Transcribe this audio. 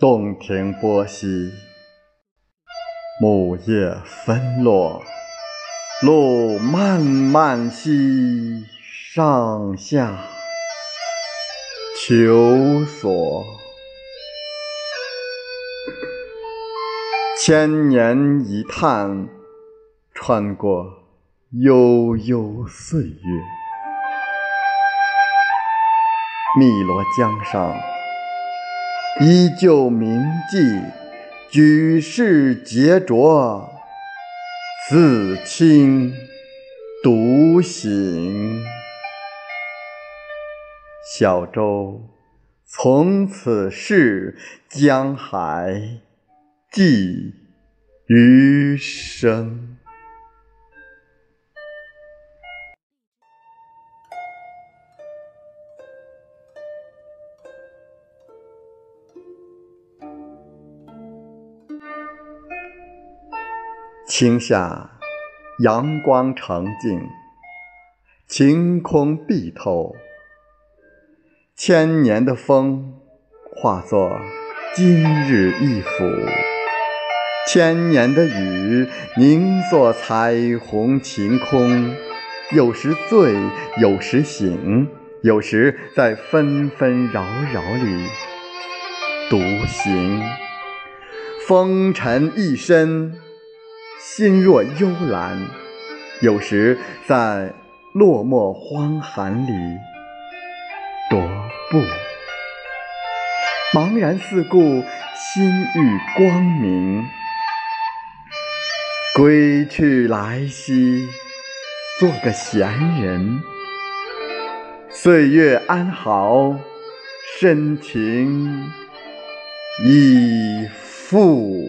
洞庭波兮，木叶纷落，路漫漫兮，上下求索。千年一叹，穿过悠悠岁月。汨罗江上，依旧铭记，举世皆浊，自清独醒。小舟从此逝，江海。寄余生。青夏，阳光澄净，晴空碧透，千年的风化作今日一幅。千年的雨凝作彩虹晴空，有时醉，有时醒，有时在纷纷扰扰里独行。风尘一身，心若幽兰，有时在落寞荒寒里踱步。茫然四顾，心欲光明。归去来兮，做个闲人。岁月安好，深情已复。